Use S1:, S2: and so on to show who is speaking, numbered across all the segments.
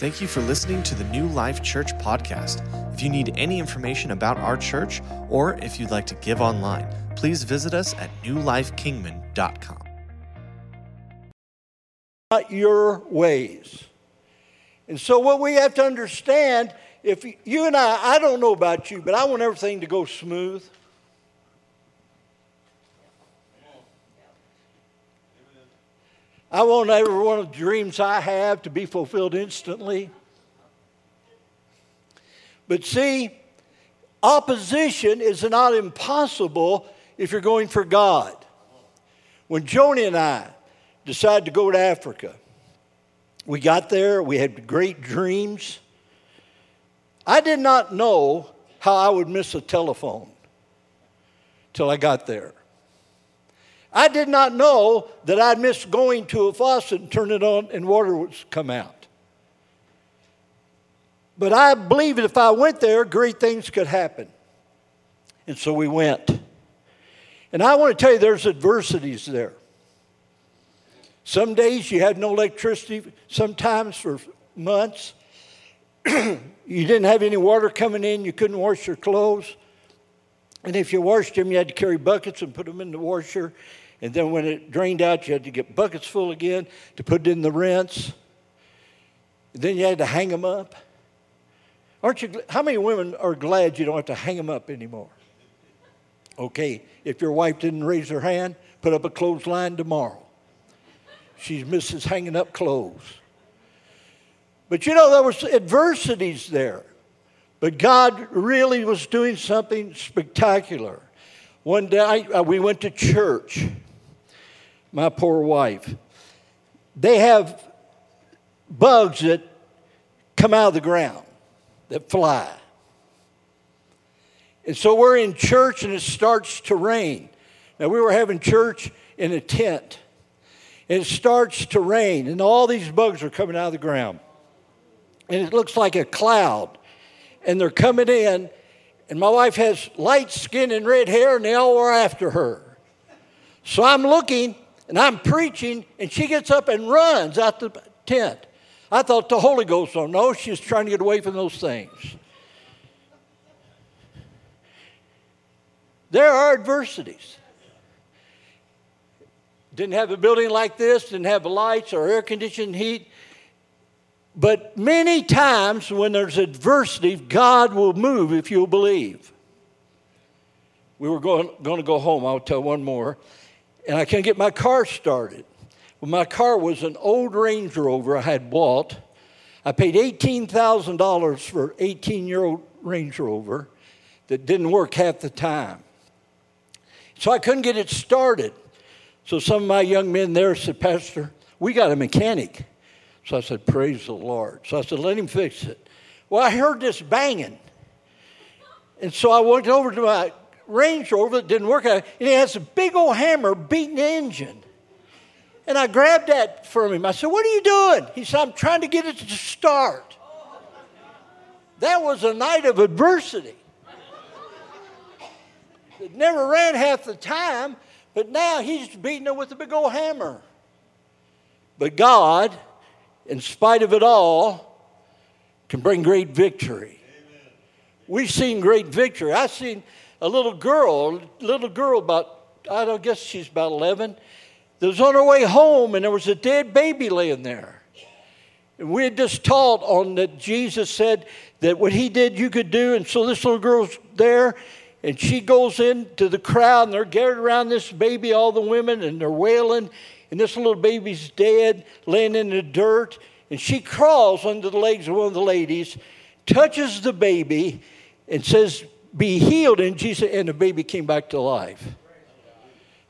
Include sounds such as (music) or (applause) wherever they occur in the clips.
S1: Thank you for listening to the New Life Church podcast. If you need any information about our church or if you'd like to give online, please visit us at newlifekingman.com.
S2: Not your ways. And so, what we have to understand if you and I, I don't know about you, but I want everything to go smooth. I want every one of the dreams I have to be fulfilled instantly. But see, opposition is not impossible if you're going for God. When Joni and I decided to go to Africa, we got there, we had great dreams. I did not know how I would miss a telephone till I got there. I did not know that I'd miss going to a faucet and turn it on and water would come out. But I believed if I went there, great things could happen. And so we went. And I want to tell you, there's adversities there. Some days you had no electricity, sometimes for months. (clears throat) you didn't have any water coming in, you couldn't wash your clothes. And if you washed them, you had to carry buckets and put them in the washer. And then when it drained out, you had to get buckets full again to put in the rinse. Then you had to hang them up. Aren't you? How many women are glad you don't have to hang them up anymore? Okay, if your wife didn't raise her hand, put up a clothesline tomorrow. She misses hanging up clothes. But you know, there was adversities there. But God really was doing something spectacular. One day uh, we went to church, my poor wife. They have bugs that come out of the ground, that fly. And so we're in church and it starts to rain. Now we were having church in a tent. And it starts to rain, and all these bugs are coming out of the ground. And it looks like a cloud and they're coming in, and my wife has light skin and red hair, and they all are after her. So I'm looking, and I'm preaching, and she gets up and runs out the tent. I thought the Holy Ghost, oh no, she's trying to get away from those things. There are adversities. Didn't have a building like this, didn't have lights or air conditioned heat. But many times when there's adversity, God will move if you'll believe. We were going, going to go home. I'll tell one more. And I can't get my car started. Well, my car was an old Range Rover I had bought. I paid $18,000 for 18 year old Range Rover that didn't work half the time. So I couldn't get it started. So some of my young men there said, Pastor, we got a mechanic. So I said, Praise the Lord. So I said, Let him fix it. Well, I heard this banging. And so I went over to my Range Rover that didn't work out, and he has a big old hammer beating the engine. And I grabbed that from him. I said, What are you doing? He said, I'm trying to get it to start. That was a night of adversity. It never ran half the time, but now he's beating it with a big old hammer. But God in spite of it all, can bring great victory. Amen. We've seen great victory. I've seen a little girl, little girl about, I don't guess she's about 11, that was on her way home and there was a dead baby laying there. And we had just taught on that Jesus said that what he did you could do. And so this little girl's there and she goes into the crowd and they're gathered around this baby, all the women, and they're wailing and this little baby's dead, laying in the dirt. And she crawls under the legs of one of the ladies, touches the baby, and says, Be healed in Jesus. And the baby came back to life.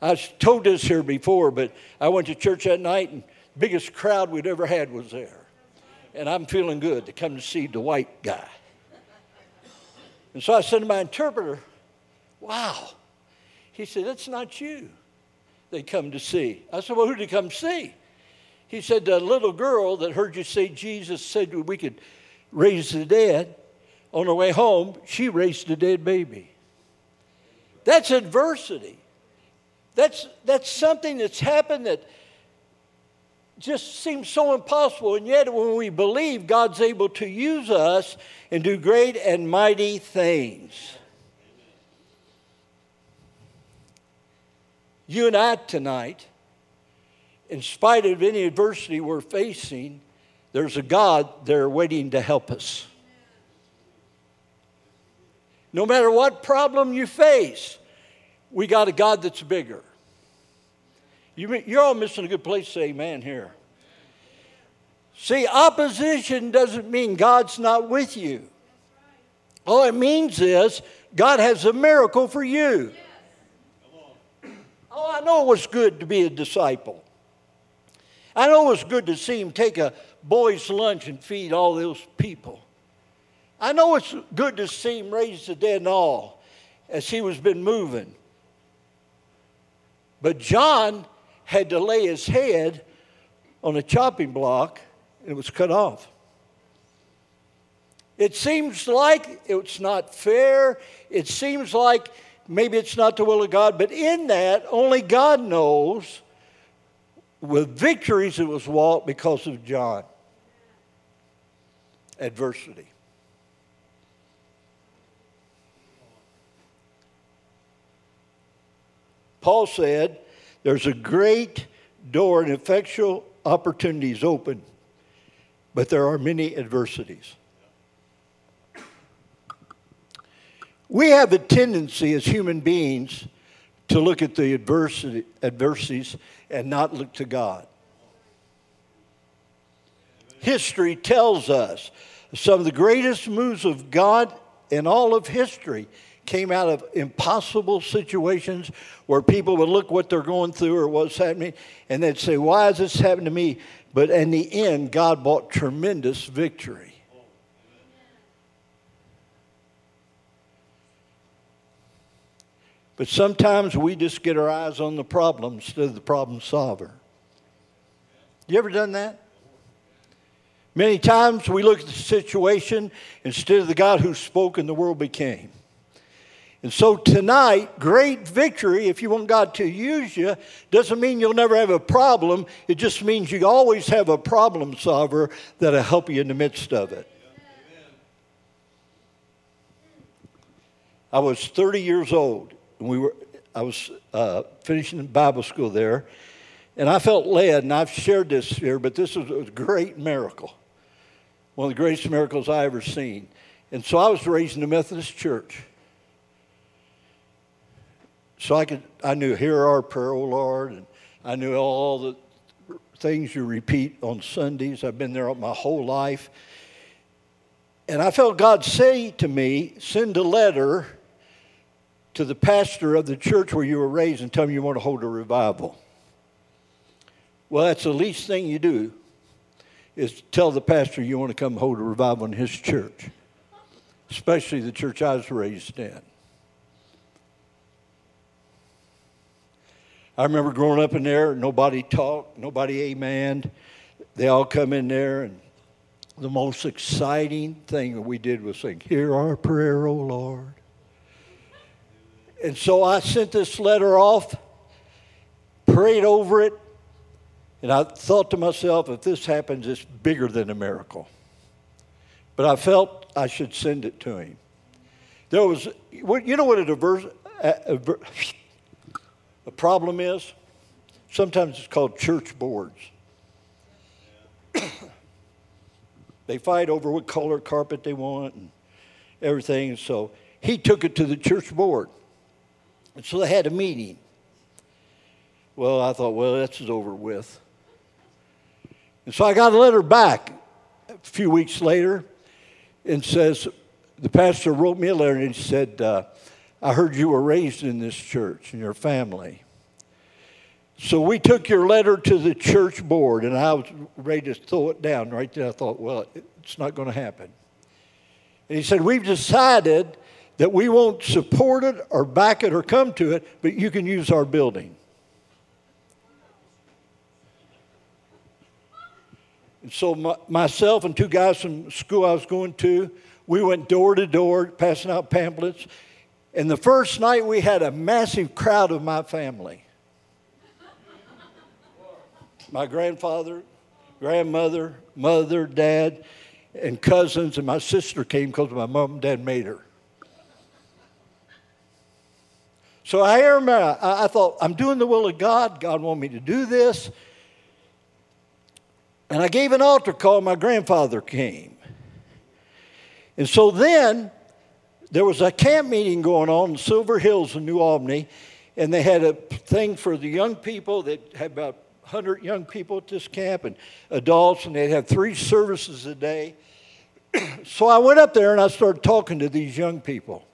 S2: I was told this here before, but I went to church that night, and the biggest crowd we'd ever had was there. And I'm feeling good to come to see the white guy. And so I said to my interpreter, Wow. He said, That's not you they come to see. I said, Well, who did he come see? He said, The little girl that heard you say Jesus said we could raise the dead. On her way home, she raised a dead baby. That's adversity. That's, that's something that's happened that just seems so impossible. And yet, when we believe, God's able to use us and do great and mighty things. You and I tonight, in spite of any adversity we're facing, there's a God there waiting to help us. No matter what problem you face, we got a God that's bigger. You, are all missing a good place to say amen here. See, opposition doesn't mean God's not with you. All it means is God has a miracle for you. Oh, I know it was good to be a disciple. I know it was good to see him take a boy's lunch and feed all those people. I know it's good to see him raise the dead and all as he was been moving. But John had to lay his head on a chopping block and it was cut off. It seems like it's not fair. It seems like maybe it's not the will of God, but in that, only God knows with victories it was walked because of John. Adversity. Paul said, There's a great door and effectual opportunities open, but there are many adversities. We have a tendency as human beings to look at the adversity, adversities and not look to God. History tells us some of the greatest moves of God in all of history came out of impossible situations where people would look what they're going through or what's happening and they'd say, Why is this happening to me? But in the end, God brought tremendous victory. But sometimes we just get our eyes on the problem instead of the problem solver. You ever done that? Many times we look at the situation instead of the God who spoke and the world became. And so tonight, great victory, if you want God to use you, doesn't mean you'll never have a problem. It just means you always have a problem solver that'll help you in the midst of it. I was 30 years old, and we were, I was uh, finishing Bible school there, and I felt led, and I've shared this here, but this was a great miracle. One of the greatest miracles I ever seen. And so I was raised in the Methodist church. So I could, I knew, hear our prayer, O Lord, and I knew all the things you repeat on Sundays. I've been there my whole life. And I felt God say to me, send a letter to the pastor of the church where you were raised and tell him you want to hold a revival. Well, that's the least thing you do is tell the pastor you want to come hold a revival in his church, especially the church I was raised in. I remember growing up in there, nobody talked, nobody amen. They all come in there, and the most exciting thing that we did was sing, Hear our prayer, O Lord. And so I sent this letter off, prayed over it, and I thought to myself, if this happens, it's bigger than a miracle. But I felt I should send it to him. There was, you know what a diverse, a, a, the problem is sometimes it's called church boards. (coughs) they fight over what color carpet they want and everything. So he took it to the church board. And so they had a meeting. Well, I thought, well, that's over with. And so I got a letter back a few weeks later and says, the pastor wrote me a letter and he said, uh, I heard you were raised in this church and your family. So we took your letter to the church board, and I was ready to throw it down right there. I thought, well, it's not going to happen. And he said, We've decided that we won't support it or back it or come to it, but you can use our building. And so my, myself and two guys from school I was going to, we went door to door passing out pamphlets. And the first night we had a massive crowd of my family. My grandfather, grandmother, mother, dad, and cousins, and my sister came because my mom and dad made her. So I remember, I thought, I'm doing the will of God. God wanted me to do this. And I gave an altar call. My grandfather came. And so then there was a camp meeting going on in Silver Hills in New Albany, and they had a thing for the young people. They had about 100 young people at this camp and adults, and they'd have three services a day. (clears throat) so I went up there and I started talking to these young people.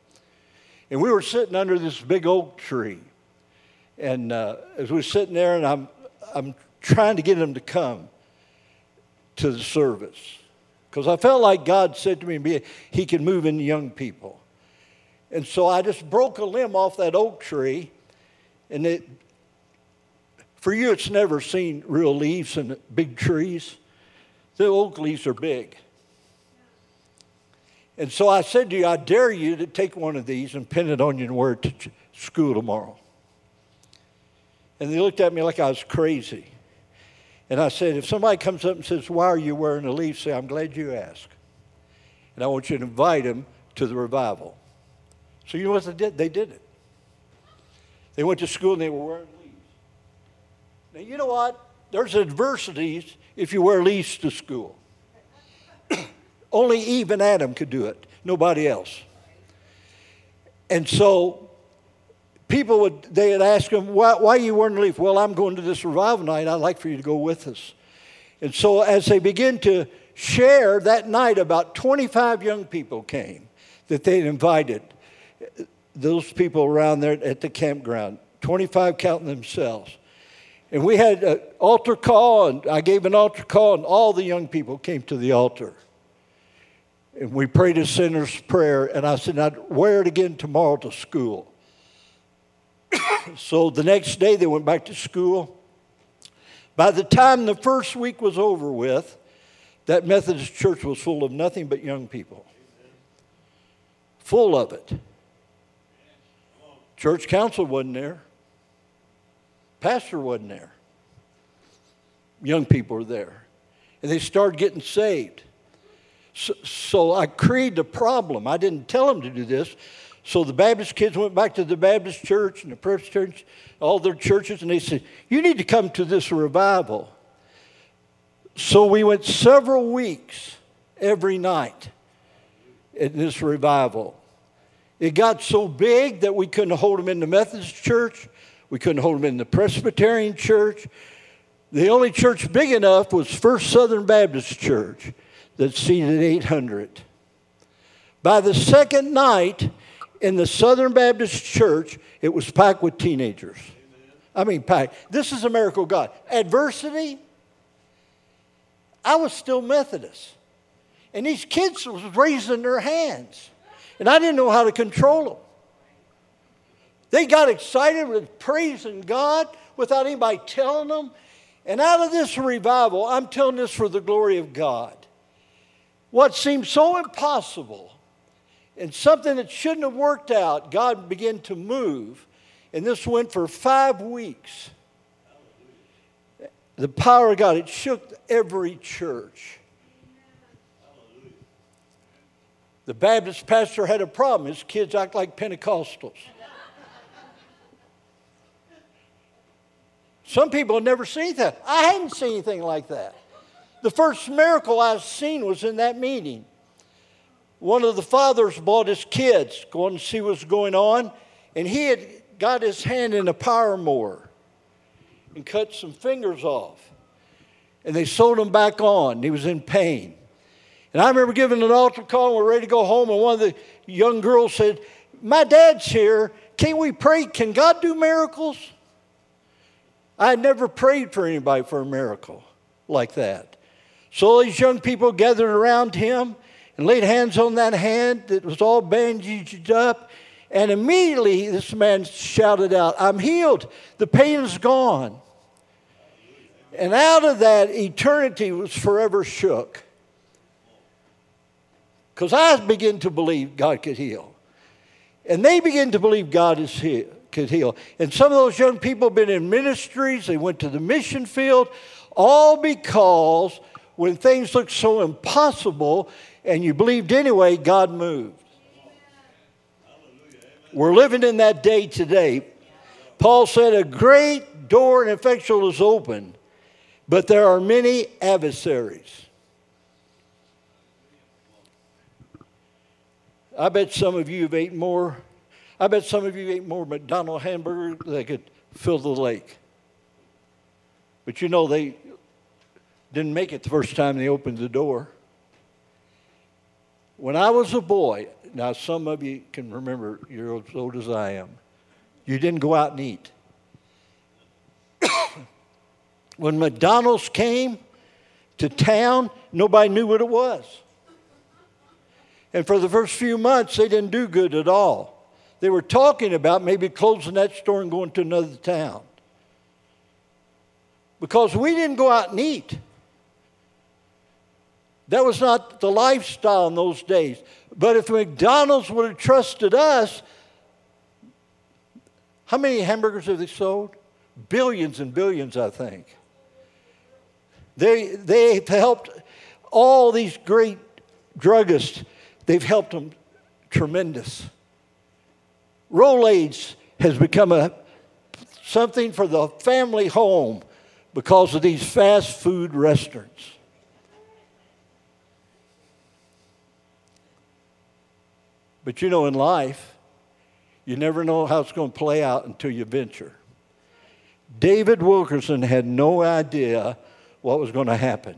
S2: And we were sitting under this big oak tree. And uh, as we were sitting there, and I'm, I'm trying to get them to come to the service. Because I felt like God said to me, He can move in young people. And so I just broke a limb off that oak tree. And it, for you, it's never seen real leaves and big trees. The oak leaves are big. And so I said to you, I dare you to take one of these and pin it on your word to school tomorrow. And they looked at me like I was crazy. And I said, if somebody comes up and says, Why are you wearing a leaf? Say, I'm glad you asked. And I want you to invite them to the revival. So you know what they did? They did it. They went to school and they were wearing leaves. Now, you know what? There's adversities if you wear leaves to school. (clears throat) Only Eve and Adam could do it, nobody else. And so people would, they'd ask him, why, why are you wearing a leaf? Well, I'm going to this revival night. I'd like for you to go with us. And so as they begin to share that night, about 25 young people came that they'd invited. Those people around there at the campground, 25 counting themselves. And we had an altar call, and I gave an altar call, and all the young people came to the altar. And we prayed a sinner's prayer, and I said, I'd wear it again tomorrow to school. (coughs) so the next day they went back to school. By the time the first week was over with, that Methodist church was full of nothing but young people. Full of it. Church council wasn't there. Pastor wasn't there. Young people were there. And they started getting saved. So, so I created a problem. I didn't tell them to do this. So the Baptist kids went back to the Baptist church and the Presbyterian church, all their churches, and they said, You need to come to this revival. So we went several weeks every night in this revival. It got so big that we couldn't hold them in the Methodist church, we couldn't hold them in the Presbyterian church. The only church big enough was First Southern Baptist Church that seated 800. By the second night in the Southern Baptist Church, it was packed with teenagers. I mean, packed. This is a miracle of God. Adversity, I was still Methodist. And these kids was raising their hands. And I didn't know how to control them. They got excited with praising God without anybody telling them. And out of this revival, I'm telling this for the glory of God what seemed so impossible and something that shouldn't have worked out, God began to move. And this went for five weeks. The power of God, it shook every church. The Baptist pastor had a problem. His kids act like Pentecostals. Some people have never seen that. I hadn't seen anything like that. The first miracle I've seen was in that meeting. One of the fathers brought his kids going to see what's going on, and he had got his hand in a power mower and cut some fingers off. And they sewed him back on. He was in pain. And I remember giving an altar call, and we're ready to go home, and one of the young girls said, My dad's here. Can't we pray? Can God do miracles? I had never prayed for anybody for a miracle like that. So these young people gathered around him and laid hands on that hand that was all bandaged up. And immediately this man shouted out, I'm healed. The pain is gone. And out of that, eternity was forever shook. Because I begin to believe God could heal. And they begin to believe God is could heal. And some of those young people have been in ministries, they went to the mission field All because when things looked so impossible and you believed anyway, God moved. We're living in that day today. Paul said, A great door and effectual is open, but there are many adversaries. I bet some of you have eaten more. I bet some of you ate more McDonald hamburgers than could fill the lake. But you know, they didn't make it the first time they opened the door. When I was a boy, now some of you can remember, you're as old as I am, you didn't go out and eat. (coughs) when McDonald's came to town, nobody knew what it was. And for the first few months, they didn't do good at all. They were talking about maybe closing that store and going to another town. Because we didn't go out and eat. That was not the lifestyle in those days. But if McDonald's would have trusted us, how many hamburgers have they sold? Billions and billions, I think. They, they've helped all these great druggists They've helped them tremendous. Rolaids has become a, something for the family home because of these fast food restaurants. But you know, in life, you never know how it's going to play out until you venture. David Wilkerson had no idea what was going to happen.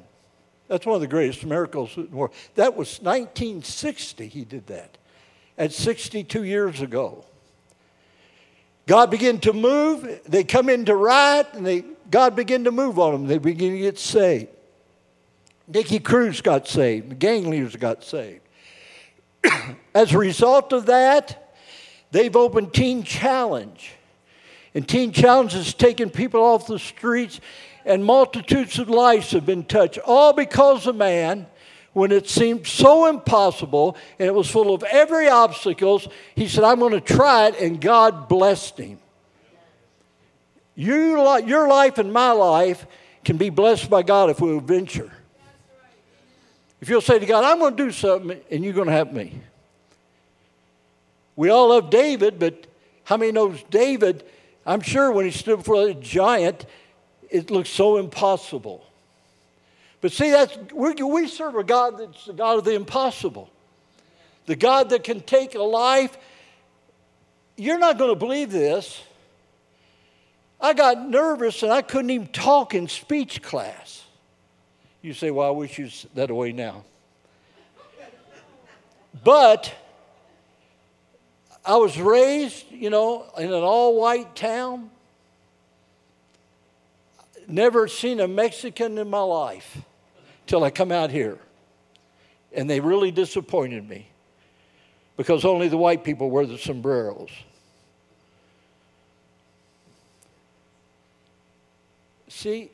S2: That's one of the greatest miracles in the world. That was 1960, he did that. At 62 years ago. God began to move. They come into riot, and they, God began to move on them. They begin to get saved. Nicky Cruz got saved. The gang leaders got saved. (clears throat) As a result of that, they've opened Teen Challenge. And Teen Challenge has taken people off the streets and multitudes of lives have been touched, all because of man. When it seemed so impossible and it was full of every obstacles, he said, I'm going to try it, and God blessed him. You, your life and my life can be blessed by God if we'll venture. If you'll say to God, I'm going to do something, and you're going to help me. We all love David, but how many knows David? I'm sure when he stood before a giant, it looks so impossible. But see, that's, we, serve a God that's the God of the impossible. The God that can take a life. You're not going to believe this. I got nervous and I couldn't even talk in speech class. You say, well, I wish you that way now. But I was raised, you know, in an all white town never seen a Mexican in my life till I come out here. And they really disappointed me because only the white people wear the sombreros. See,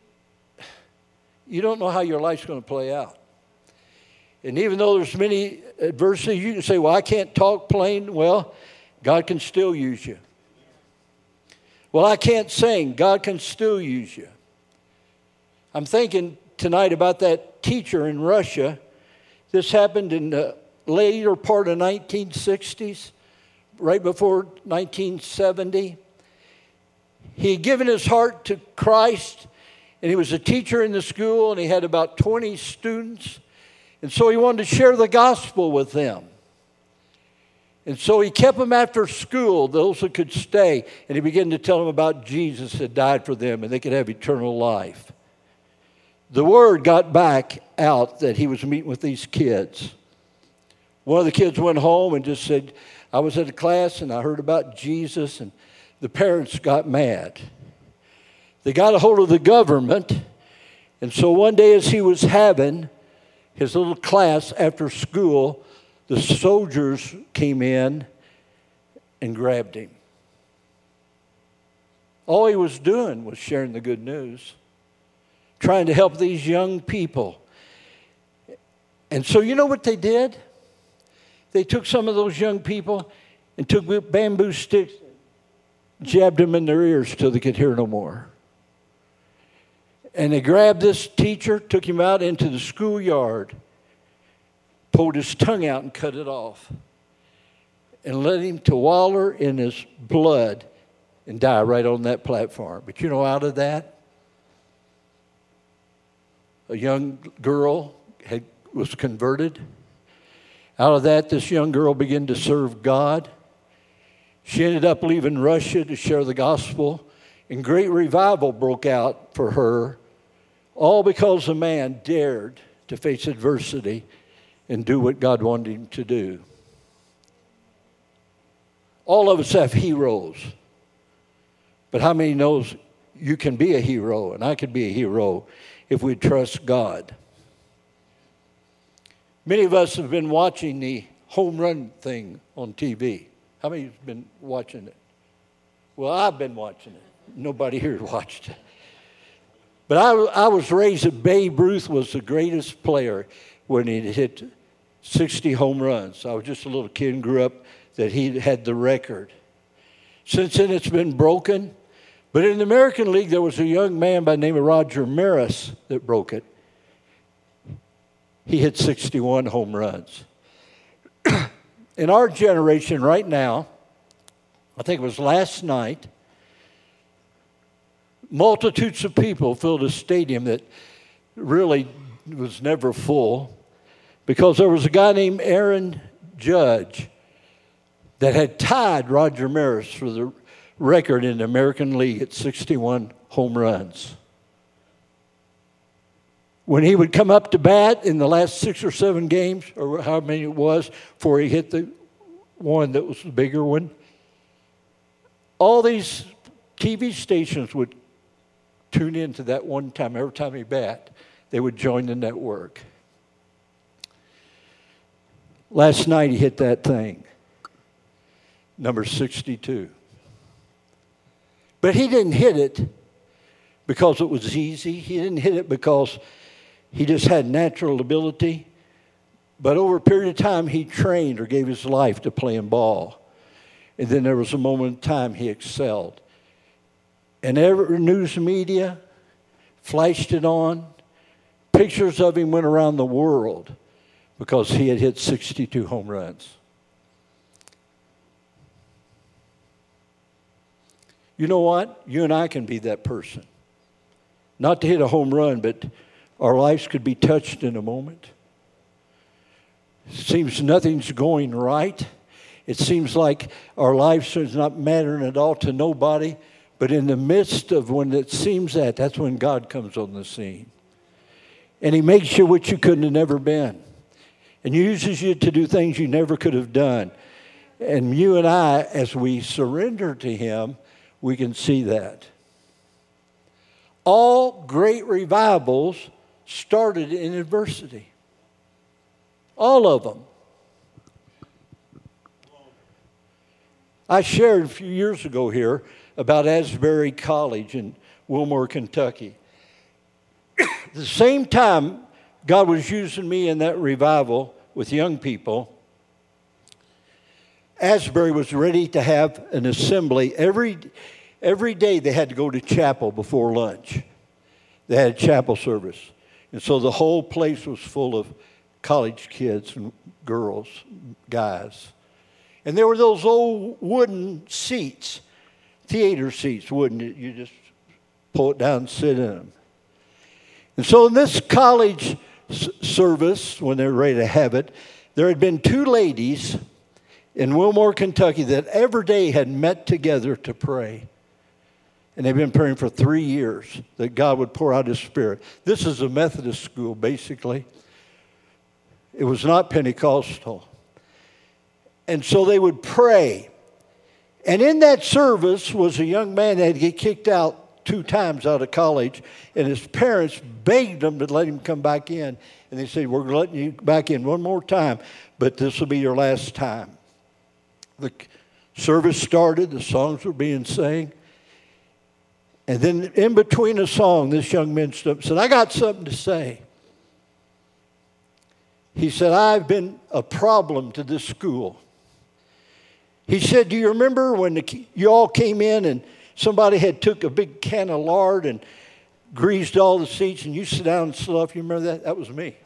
S2: you don't know how your life's going to play out. And even though there's many adversities, you can say, well, I can't talk plain. Well, God can still use you. Well, I can't sing. God can still use you. I'm thinking tonight about that teacher in Russia. This happened in the later part of 1960s, right before 1970. He had given his heart to Christ, and he was a teacher in the school, and he had about 20 students. And so he wanted to share the gospel with them. And so he kept them after school, those who could stay, and he began to tell them about Jesus had died for them and they could have eternal life the word got back out that he was meeting with these kids. One of the kids went home and just said, I was at a class and I heard about Jesus, and the parents got mad. They got a hold of the government, and so one day as he was having his little class after school, the soldiers came in and grabbed him. All he was doing was sharing the good news trying to help these young people. And so, you know what they did? They took some of those young people and took bamboo sticks, jabbed them in their ears till they could hear no more. And they grabbed this teacher, took him out into the schoolyard, pulled his tongue out and cut it off, and let him to waller in his blood and die right on that platform. But you know, out of that, a young girl had, was converted. Out of that, this young girl began to serve God. She ended up leaving Russia to share the gospel, and great revival broke out for her, all because a man dared to face adversity and do what God wanted him to do. All of us have heroes. But how many knows you can be a hero and I could be a hero if we trust God? Many of us have been watching the home run thing on TV. How many have been watching it? Well, I've been watching it. Nobody here (laughs) watched it. But I, I was raised that Babe Ruth was the greatest player when he hit 60 home runs. I was just a little kid and grew up that he had the record. Since then, it's been broken. But in the American League, there was a young man by the name of Roger Maris that broke it. He hit 61 home runs. (clears throat) in our generation right now, I think it was last night, multitudes of people filled a stadium that really was never full because there was a guy named Aaron Judge that had tied Roger Maris for the record in the American League at 61 home runs. When he would come up to bat in the last six or seven games, or how many it was, before he hit the one that was the bigger one, all these TV stations would tune in to that one time. Every time he bat, they would join the network. Last night he hit that thing, number 62. But he didn't hit it because it was easy. He didn't hit it because he just had natural ability. But over a period of time, he trained or gave his life to playing ball. And then there was a moment in time he excelled. And every news media flashed it on. Pictures of him went around the world because he had hit 62 home runs. You know what? You and I can be that person. Not to hit a home run, but our lives could be touched in a moment. Seems nothing's going right. It seems like our lives is not mattering at all to nobody. But in the midst of when it seems that, that's when God comes on the scene. And He makes you what you couldn't have never been. And uses you to do things you never could have done. And you and I, as we surrender to Him, we can see that. All great revivals started in adversity. All of them. I shared a few years ago here about Asbury College in Wilmore, Kentucky. (coughs) the same time God was using me in that revival with young people, Asbury was ready to have an assembly. Every, every day they had to go to chapel before lunch. They had a chapel service. And so the whole place was full of college kids and girls, guys. And there were those old wooden seats, theater seats, wooden, you just pull it down and sit in them. And so in this college service, when they were ready to have it, there had been two ladies in Wilmore, Kentucky, that every day had met together to pray. And they've been praying for three years that God would pour out His Spirit. This is a Methodist school, basically. It was not Pentecostal. And so they would pray. And in that service was a young man that had get kicked out two times out of college, and his parents begged him to let him come back in. And they said, We're letting you back in one more time, but this will be your last time. The service started, the songs were being sang. And then in between a song, this young man stood up and said, I got something to say. He said, I've been a problem to this school. He said, Do you remember when the, you all came in and somebody had took a big can of lard and greased all the seats and you sit down and slough. You remember that? That was me.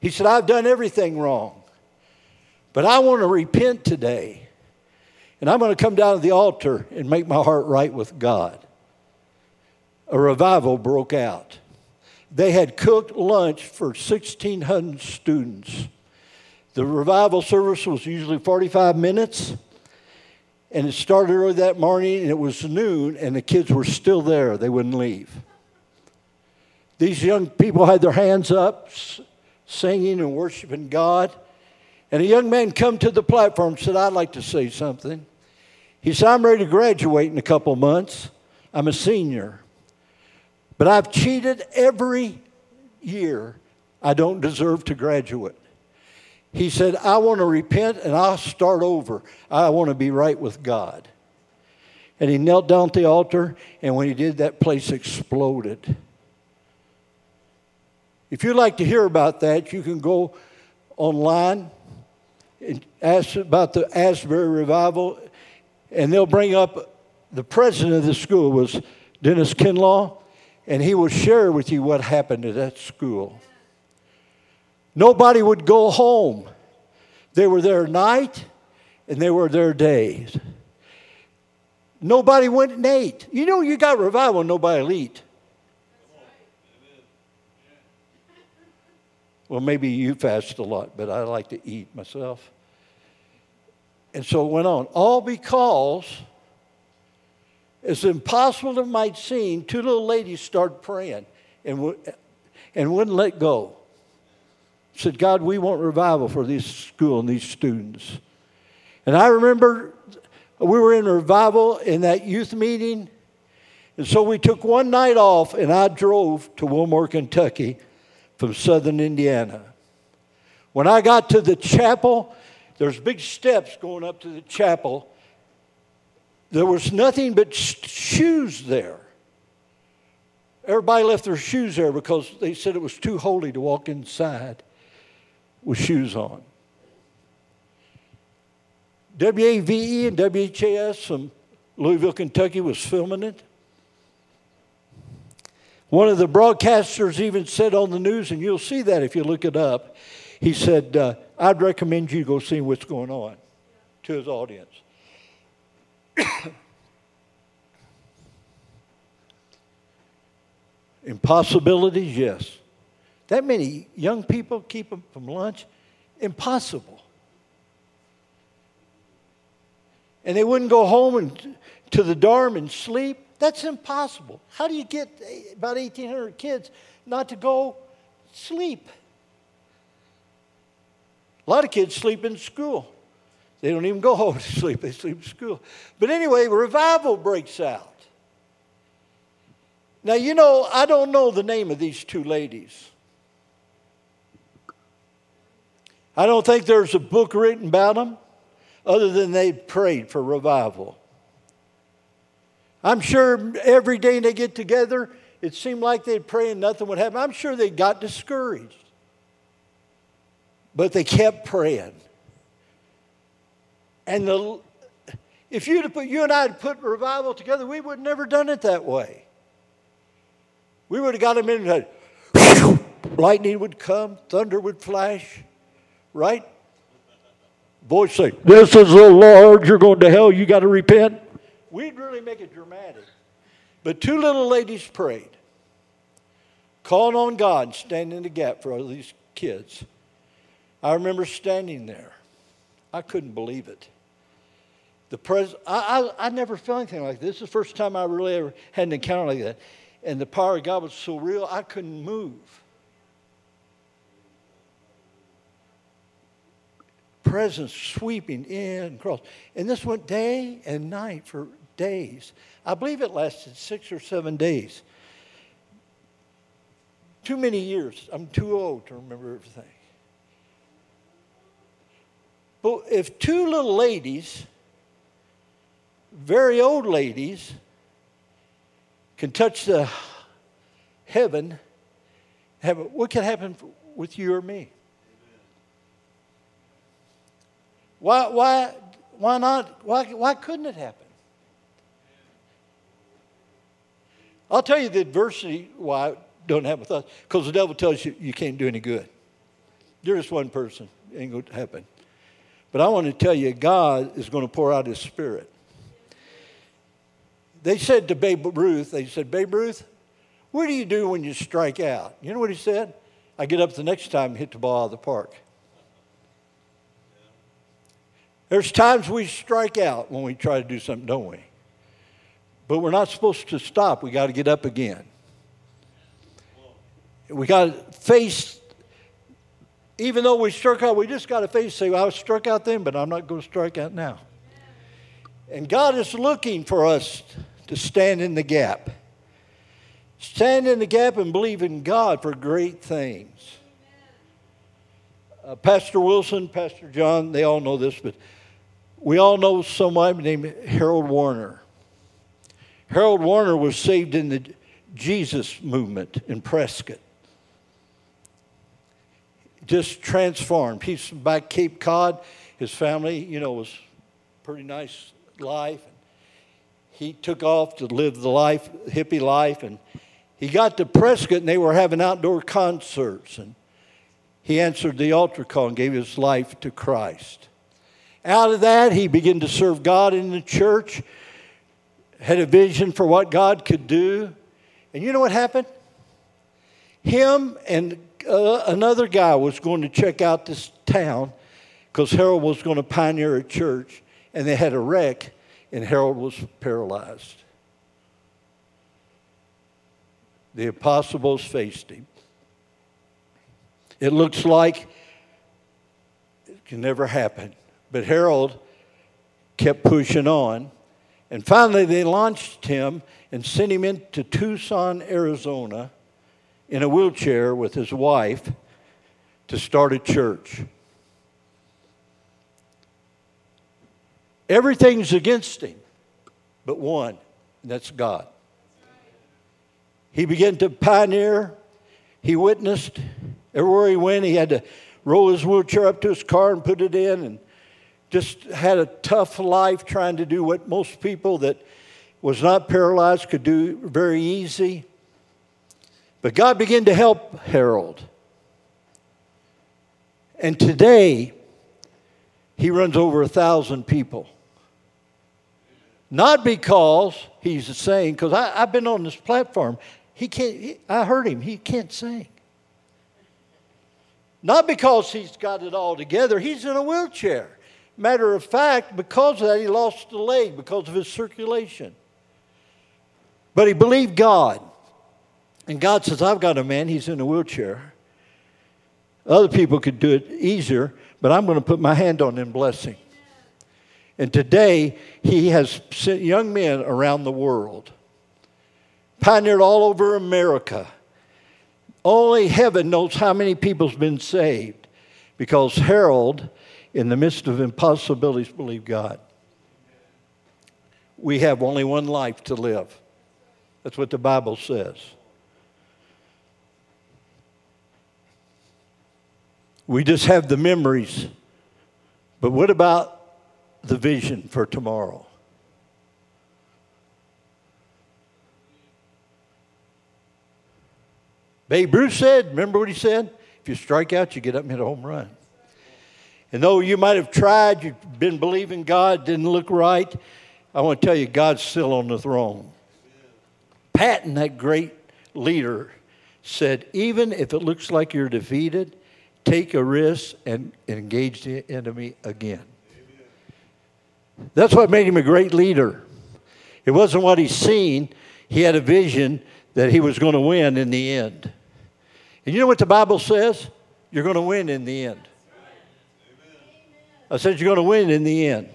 S2: He said, I've done everything wrong, but I want to repent today. And I'm going to come down to the altar and make my heart right with God. A revival broke out. They had cooked lunch for 1,600 students. The revival service was usually 45 minutes, and it started early that morning, and it was noon, and the kids were still there. They wouldn't leave. These young people had their hands up, singing and worshiping God. And a young man come to the platform and said, I'd like to say something. He said, I'm ready to graduate in a couple months. I'm a senior. But I've cheated every year. I don't deserve to graduate. He said, I want to repent and I'll start over. I want to be right with God. And he knelt down at the altar, and when he did, that place exploded. If you'd like to hear about that, you can go online ask about the Asbury revival, and they'll bring up the president of the school was Dennis Kinlaw, and he will share with you what happened at that school. Nobody would go home. They were there night and they were there days. Nobody went and ate. You know, you got revival, nobody will eat. Well, maybe you fast a lot, but I like to eat myself. And so it went on. All because, as impossible it might seem, two little ladies started praying and, and wouldn't let go. Said, God, we want revival for this school and these students. And I remember we were in revival in that youth meeting. And so we took one night off, and I drove to Wilmore, Kentucky from southern Indiana. When I got to the chapel, there's big steps going up to the chapel. There was nothing but shoes there. Everybody left their shoes there because they said it was too holy to walk inside with shoes on. WAVE and WHAS from Louisville, Kentucky was filming it. One of the broadcasters even said on the news, and you'll see that if you look it up, he said, uh, I'd recommend you go see what's going on to his audience. (coughs) Impossibilities, yes. That many young people keep them from lunch? Impossible. And they wouldn't go home and to the dorm and sleep? That's impossible. How do you get about 1,800 kids not to go sleep? A lot of kids sleep in school. They don't even go (laughs) home to sleep, they sleep in school. But anyway, revival breaks out. Now, you know, I don't know the name of these two ladies. I don't think there's a book written about them other than they prayed for revival. I'm sure every day they get together, it seemed like they'd pray and nothing would happen. I'm sure they got discouraged. But they kept praying. And the, if you'd put, you and I had put revival together, we would have never done it that way. We would have got them in and lightning would come, thunder would flash, right? Voice say, This is the Lord, you're going to hell, you got to repent. We'd really make it dramatic. But two little ladies prayed, calling on God, standing in the gap for all these kids. I remember standing there. I couldn't believe it. The pres- I, I, I never felt anything like this. This is the first time I really ever had an encounter like that. And the power of God was so real, I couldn't move. Presence sweeping in and across. And this went day and night for days. I believe it lasted six or seven days. Too many years. I'm too old to remember everything. But if two little ladies, very old ladies, can touch the heaven, what can happen with you or me? Why, why, why not? Why, why couldn't it happen? I'll tell you the adversity why it don't happen with us. Because the devil tells you you can't do any good. You're just one person. It ain't going to happen. But I want to tell you, God is going to pour out his spirit. They said to Babe Ruth, they said, Babe Ruth, what do you do when you strike out? You know what he said? I get up the next time and hit the ball out of the park. There's times we strike out when we try to do something, don't we? But we're not supposed to stop. We got to get up again. We got to face, even though we struck out, we just got to face, say, well, I was struck out then, but I'm not going to strike out now. And God is looking for us to stand in the gap. Stand in the gap and believe in God for great things. Uh, Pastor Wilson, Pastor John, they all know this, but we all know someone named Harold Warner. Harold Warner was saved in the Jesus movement in Prescott. Just transformed. He's back Cape Cod. His family, you know, was pretty nice life. He took off to live the life, hippie life, and he got to Prescott and they were having outdoor concerts. And he answered the altar call and gave his life to Christ. Out of that, he began to serve God in the church, had a vision for what God could do. And you know what happened? Him and uh, another guy was going to check out this town because Harold was going to pioneer a church, and they had a wreck, and Harold was paralyzed. The apostles faced him. It looks like it can never happen. But Harold kept pushing on. And finally, they launched him and sent him into Tucson, Arizona, in a wheelchair with his wife to start a church. Everything's against him, but one, and that's God. He began to pioneer, he witnessed. Everywhere he went, he had to roll his wheelchair up to his car and put it in, and just had a tough life trying to do what most people that was not paralyzed could do very easy. But God began to help Harold. And today, he runs over a thousand people. Not because he's a saying, because I've been on this platform, he can't, he, I heard him, he can't sing. Not because he's got it all together, he's in a wheelchair. Matter of fact, because of that, he lost a leg because of his circulation. But he believed God. And God says, I've got a man, he's in a wheelchair. Other people could do it easier, but I'm going to put my hand on him, blessing. And today, he has sent young men around the world, pioneered all over America. Only heaven knows how many people's been saved because Harold in the midst of impossibilities, believe God. We have only one life to live. That's what the Bible says. We just have the memories. But what about the vision for tomorrow? Babe Ruth said, remember what he said? If you strike out, you get up and hit a home run. And though you might have tried, you've been believing God, didn't look right, I want to tell you, God's still on the throne. Patton, that great leader, said, even if it looks like you're defeated, take a risk and engage the enemy again. That's what made him a great leader. It wasn't what he's seen, he had a vision that he was going to win in the end. And you know what the Bible says? You're going to win in the end. I said, You're going to win in the end.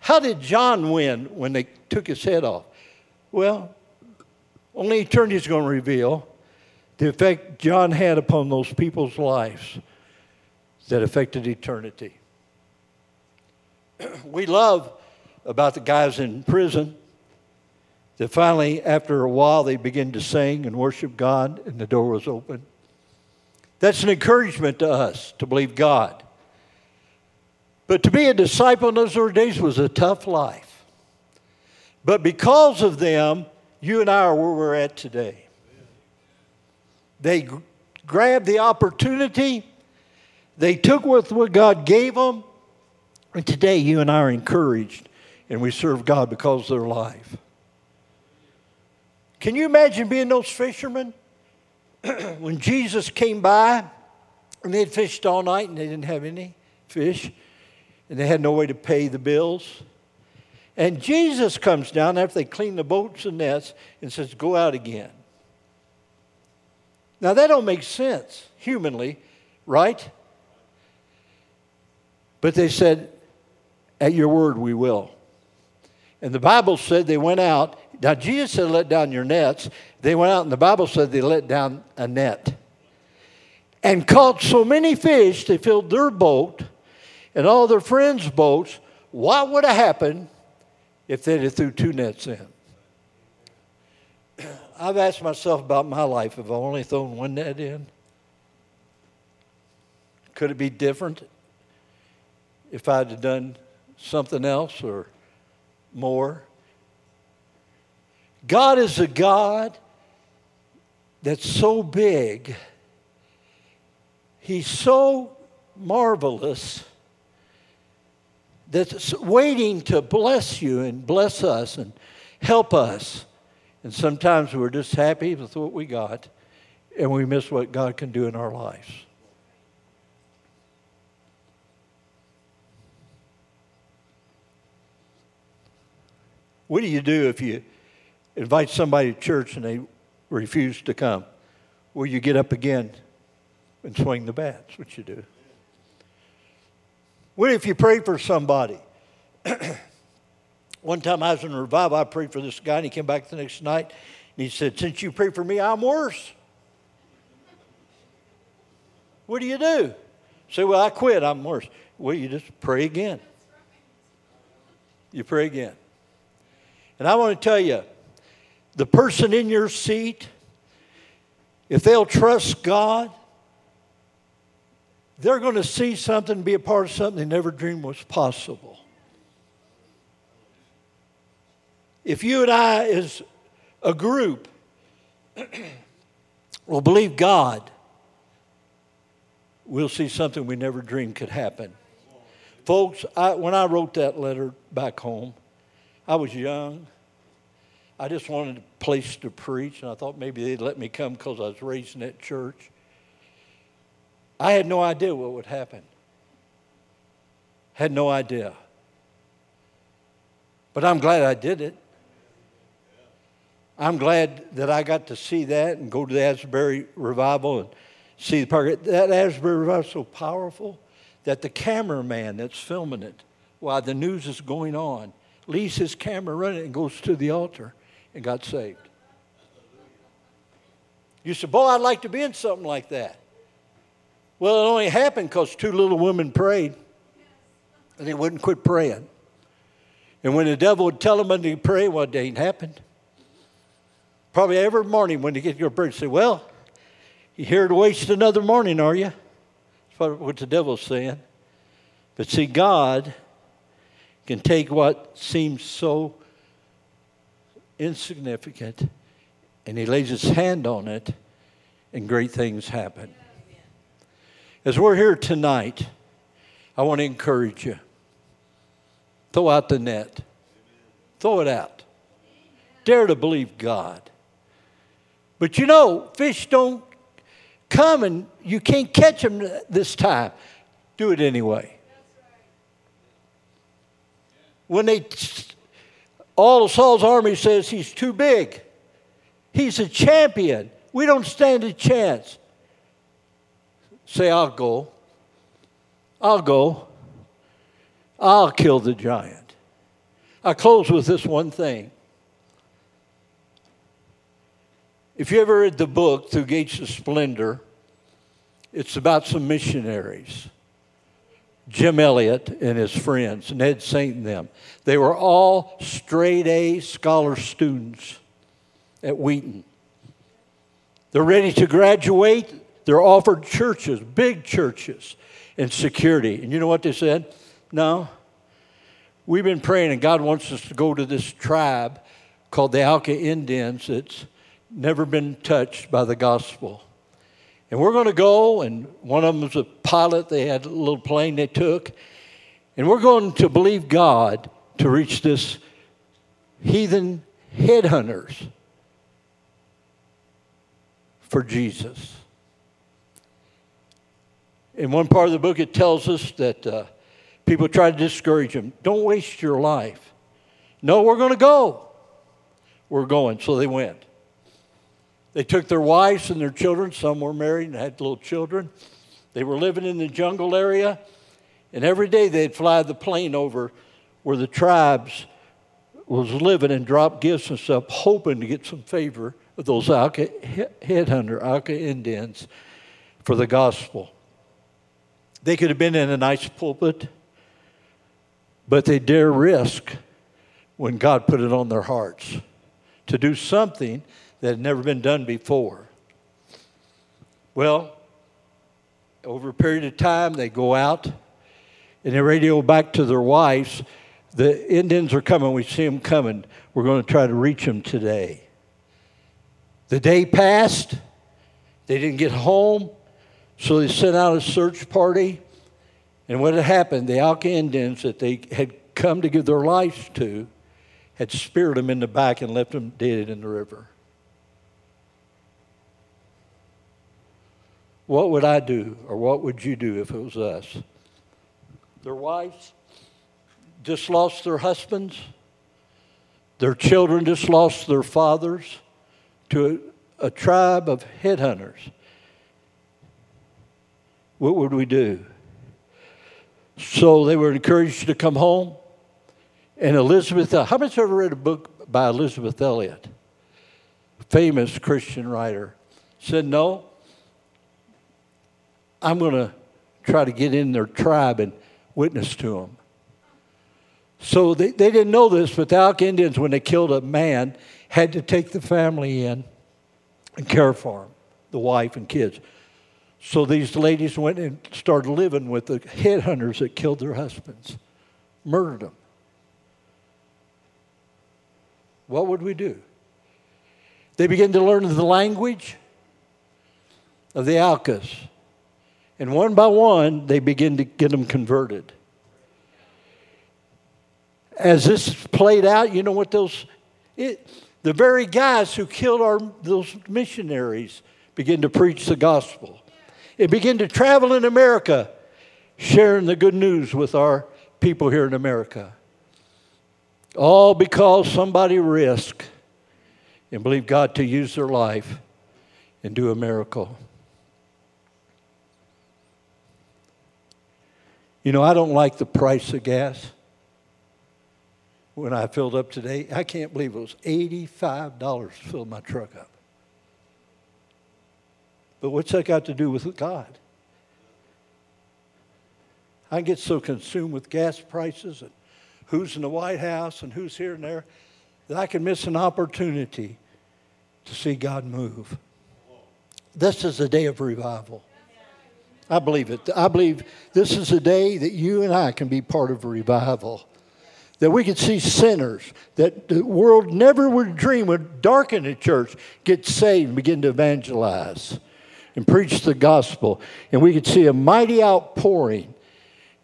S2: How did John win when they took his head off? Well, only eternity is going to reveal the effect John had upon those people's lives that affected eternity. (clears throat) we love about the guys in prison that finally, after a while, they begin to sing and worship God, and the door was open. That's an encouragement to us to believe God. But to be a disciple in those early days was a tough life. But because of them, you and I are where we're at today. They grabbed the opportunity, they took with what God gave them, and today you and I are encouraged and we serve God because of their life. Can you imagine being those fishermen? (clears throat) when Jesus came by and they had fished all night and they didn't have any fish and they had no way to pay the bills. And Jesus comes down after they clean the boats and nets and says, Go out again. Now that don't make sense humanly, right? But they said, At your word we will. And the Bible said they went out. Now Jesus said, Let down your nets. They went out, and the Bible said they let down a net. And caught so many fish, they filled their boat and all their friends' boats. What would have happened if they'd have threw two nets in? (clears throat) I've asked myself about my life if I only thrown one net in. Could it be different if I'd have done something else or more? God is a God that's so big, He's so marvelous that's waiting to bless you and bless us and help us. And sometimes we're just happy with what we got and we miss what God can do in our lives. What do you do if you invite somebody to church and they refuse to come? Well, you get up again and swing the bat. That's what you do. What if you pray for somebody? (clears throat) One time I was in a revival, I prayed for this guy, and he came back the next night, and he said, Since you pray for me, I'm worse. What do you do? Say, Well, I quit, I'm worse. Well, you just pray again. You pray again. And I want to tell you, the person in your seat, if they'll trust God, they're going to see something, be a part of something they never dreamed was possible. If you and I, as a group, (clears throat) will believe God, we'll see something we never dreamed could happen. Folks, I, when I wrote that letter back home, I was young. I just wanted a place to preach, and I thought maybe they'd let me come because I was raised in that church. I had no idea what would happen. Had no idea. But I'm glad I did it. I'm glad that I got to see that and go to the Asbury revival and see the park. That Asbury revival is so powerful that the cameraman that's filming it while the news is going on leaves his camera running and goes to the altar and got saved. You said, Boy, I'd like to be in something like that. Well, it only happened because two little women prayed and they wouldn't quit praying. And when the devil would tell them to pray, well, it ain't happened. Probably every morning when they get your prayer, say, Well, you here to waste another morning, are you? That's what the devil's saying. But see, God can take what seems so insignificant and he lays his hand on it and great things happen. As we're here tonight, I want to encourage you. Throw out the net. Throw it out. Dare to believe God. But you know, fish don't come and you can't catch them this time. Do it anyway. When they, all of Saul's army says he's too big, he's a champion. We don't stand a chance. Say, I'll go. I'll go. I'll kill the giant. I close with this one thing. If you ever read the book, Through Gates of Splendor, it's about some missionaries. Jim Elliot and his friends, Ned Saint and them. They were all straight A scholar students at Wheaton. They're ready to graduate. They're offered churches, big churches, and security. And you know what they said? No, we've been praying, and God wants us to go to this tribe called the Auca Indians that's never been touched by the gospel. And we're going to go, and one of them was a pilot. They had a little plane they took. And we're going to believe God to reach this heathen headhunters for Jesus. In one part of the book, it tells us that uh, people try to discourage him. Don't waste your life. No, we're going to go. We're going. So they went. They took their wives and their children. Some were married and had little children. They were living in the jungle area. And every day they'd fly the plane over where the tribes was living and drop gifts and stuff, hoping to get some favor of those Auca, headhunter, Auca Indians for the gospel. They could have been in a nice pulpit, but they dare risk when God put it on their hearts to do something that had never been done before. Well, over a period of time, they go out and they radio back to their wives. The Indians are coming. We see them coming. We're going to try to reach them today. The day passed. They didn't get home. So they sent out a search party. And what had happened, the Auca Indians that they had come to give their lives to had speared them in the back and left them dead in the river. What would I do, or what would you do if it was us? Their wives just lost their husbands, their children just lost their fathers to a, a tribe of headhunters what would we do? So they were encouraged to come home. And Elizabeth, how many ever read a book by Elizabeth Elliot? Famous Christian writer. Said, No, I'm going to try to get in their tribe and witness to them. So they, they didn't know this, but the Auca Indians, when they killed a man, had to take the family in and care for him, the wife and kids. So these ladies went and started living with the headhunters that killed their husbands, murdered them. What would we do? They began to learn the language of the Aucas. And one by one, they begin to get them converted. As this played out, you know what those, it, the very guys who killed our, those missionaries begin to preach the gospel and begin to travel in America, sharing the good news with our people here in America. All because somebody risked and believed God to use their life and do a miracle. You know, I don't like the price of gas. When I filled up today, I can't believe it was $85 to fill my truck up. But what's that got to do with God? I get so consumed with gas prices and who's in the White House and who's here and there that I can miss an opportunity to see God move. This is a day of revival. I believe it. I believe this is a day that you and I can be part of a revival. That we could see sinners that the world never would dream would darken the church get saved and begin to evangelize and preach the gospel. And we could see a mighty outpouring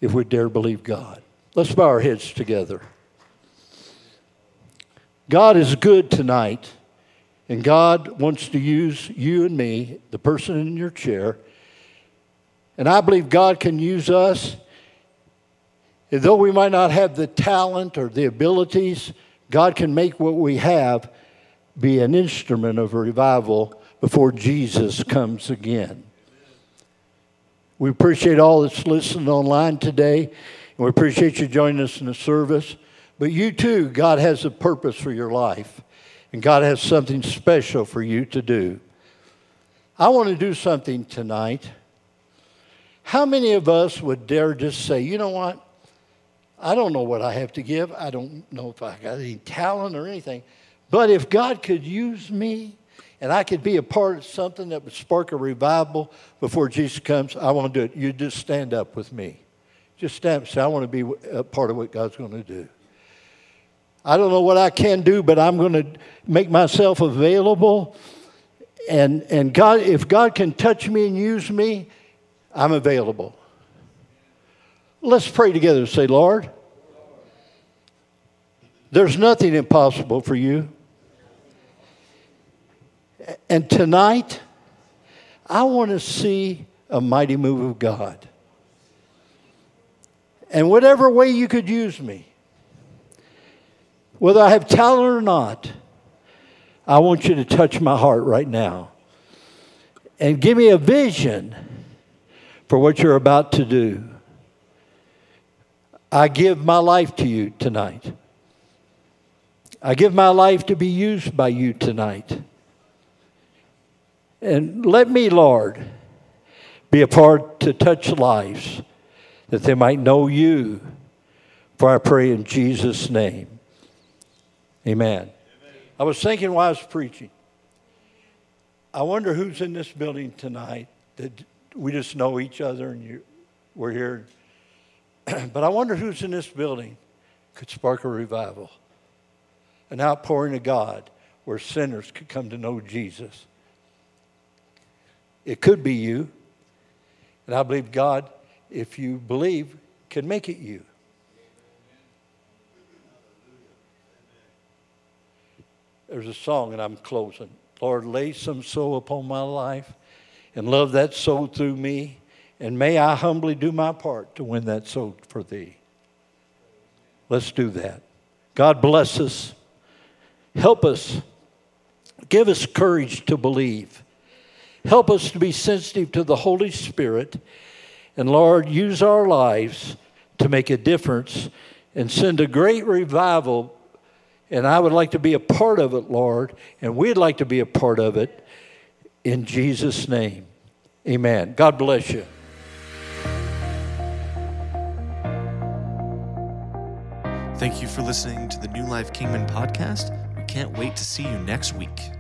S2: if we dare believe God. Let's bow our heads together. God is good tonight, and God wants to use you and me, the person in your chair. And I believe God can use us. And though we might not have the talent or the abilities, God can make what we have be an instrument of revival before Jesus comes again. We appreciate all that's listening online today, and we appreciate you joining us in the service. But you too, God has a purpose for your life, and God has something special for you to do. I want to do something tonight. How many of us would dare just say, you know what? I don't know what I have to give. I don't know if I got any talent or anything. But if God could use me, and I could be a part of something that would spark a revival before Jesus comes, I want to do it. You just stand up with me. Just stand up say, I want to be a part of what God's going to do. I don't know what I can do, but I'm going to make myself available. And, and God, if God can touch me and use me, I'm available. Let's pray together. And say, Lord, there's nothing impossible for you. And tonight, I want to see a mighty move of God. And whatever way you could use me, whether I have talent or not, I want you to touch my heart right now and give me a vision for what you're about to do. I give my life to you tonight. I give my life to be used by you tonight. And let me, Lord, be a part to touch lives that they might know you. For I pray in Jesus' name. Amen. Amen. I was thinking while I was preaching, I wonder who's in this building tonight that we just know each other and you, we're here. (clears throat) but I wonder who's in this building could spark a revival, an outpouring of God where sinners could come to know Jesus. It could be you. And I believe God, if you believe, can make it you. There's a song, and I'm closing. Lord, lay some soul upon my life and love that soul through me. And may I humbly do my part to win that soul for thee. Let's do that. God bless us. Help us. Give us courage to believe. Help us to be sensitive to the Holy Spirit. And Lord, use our lives to make a difference and send a great revival. And I would like to be a part of it, Lord, and we'd like to be a part of it in Jesus' name. Amen. God bless you.
S1: Thank you for listening to the New Life Kingman podcast. We can't wait to see you next week.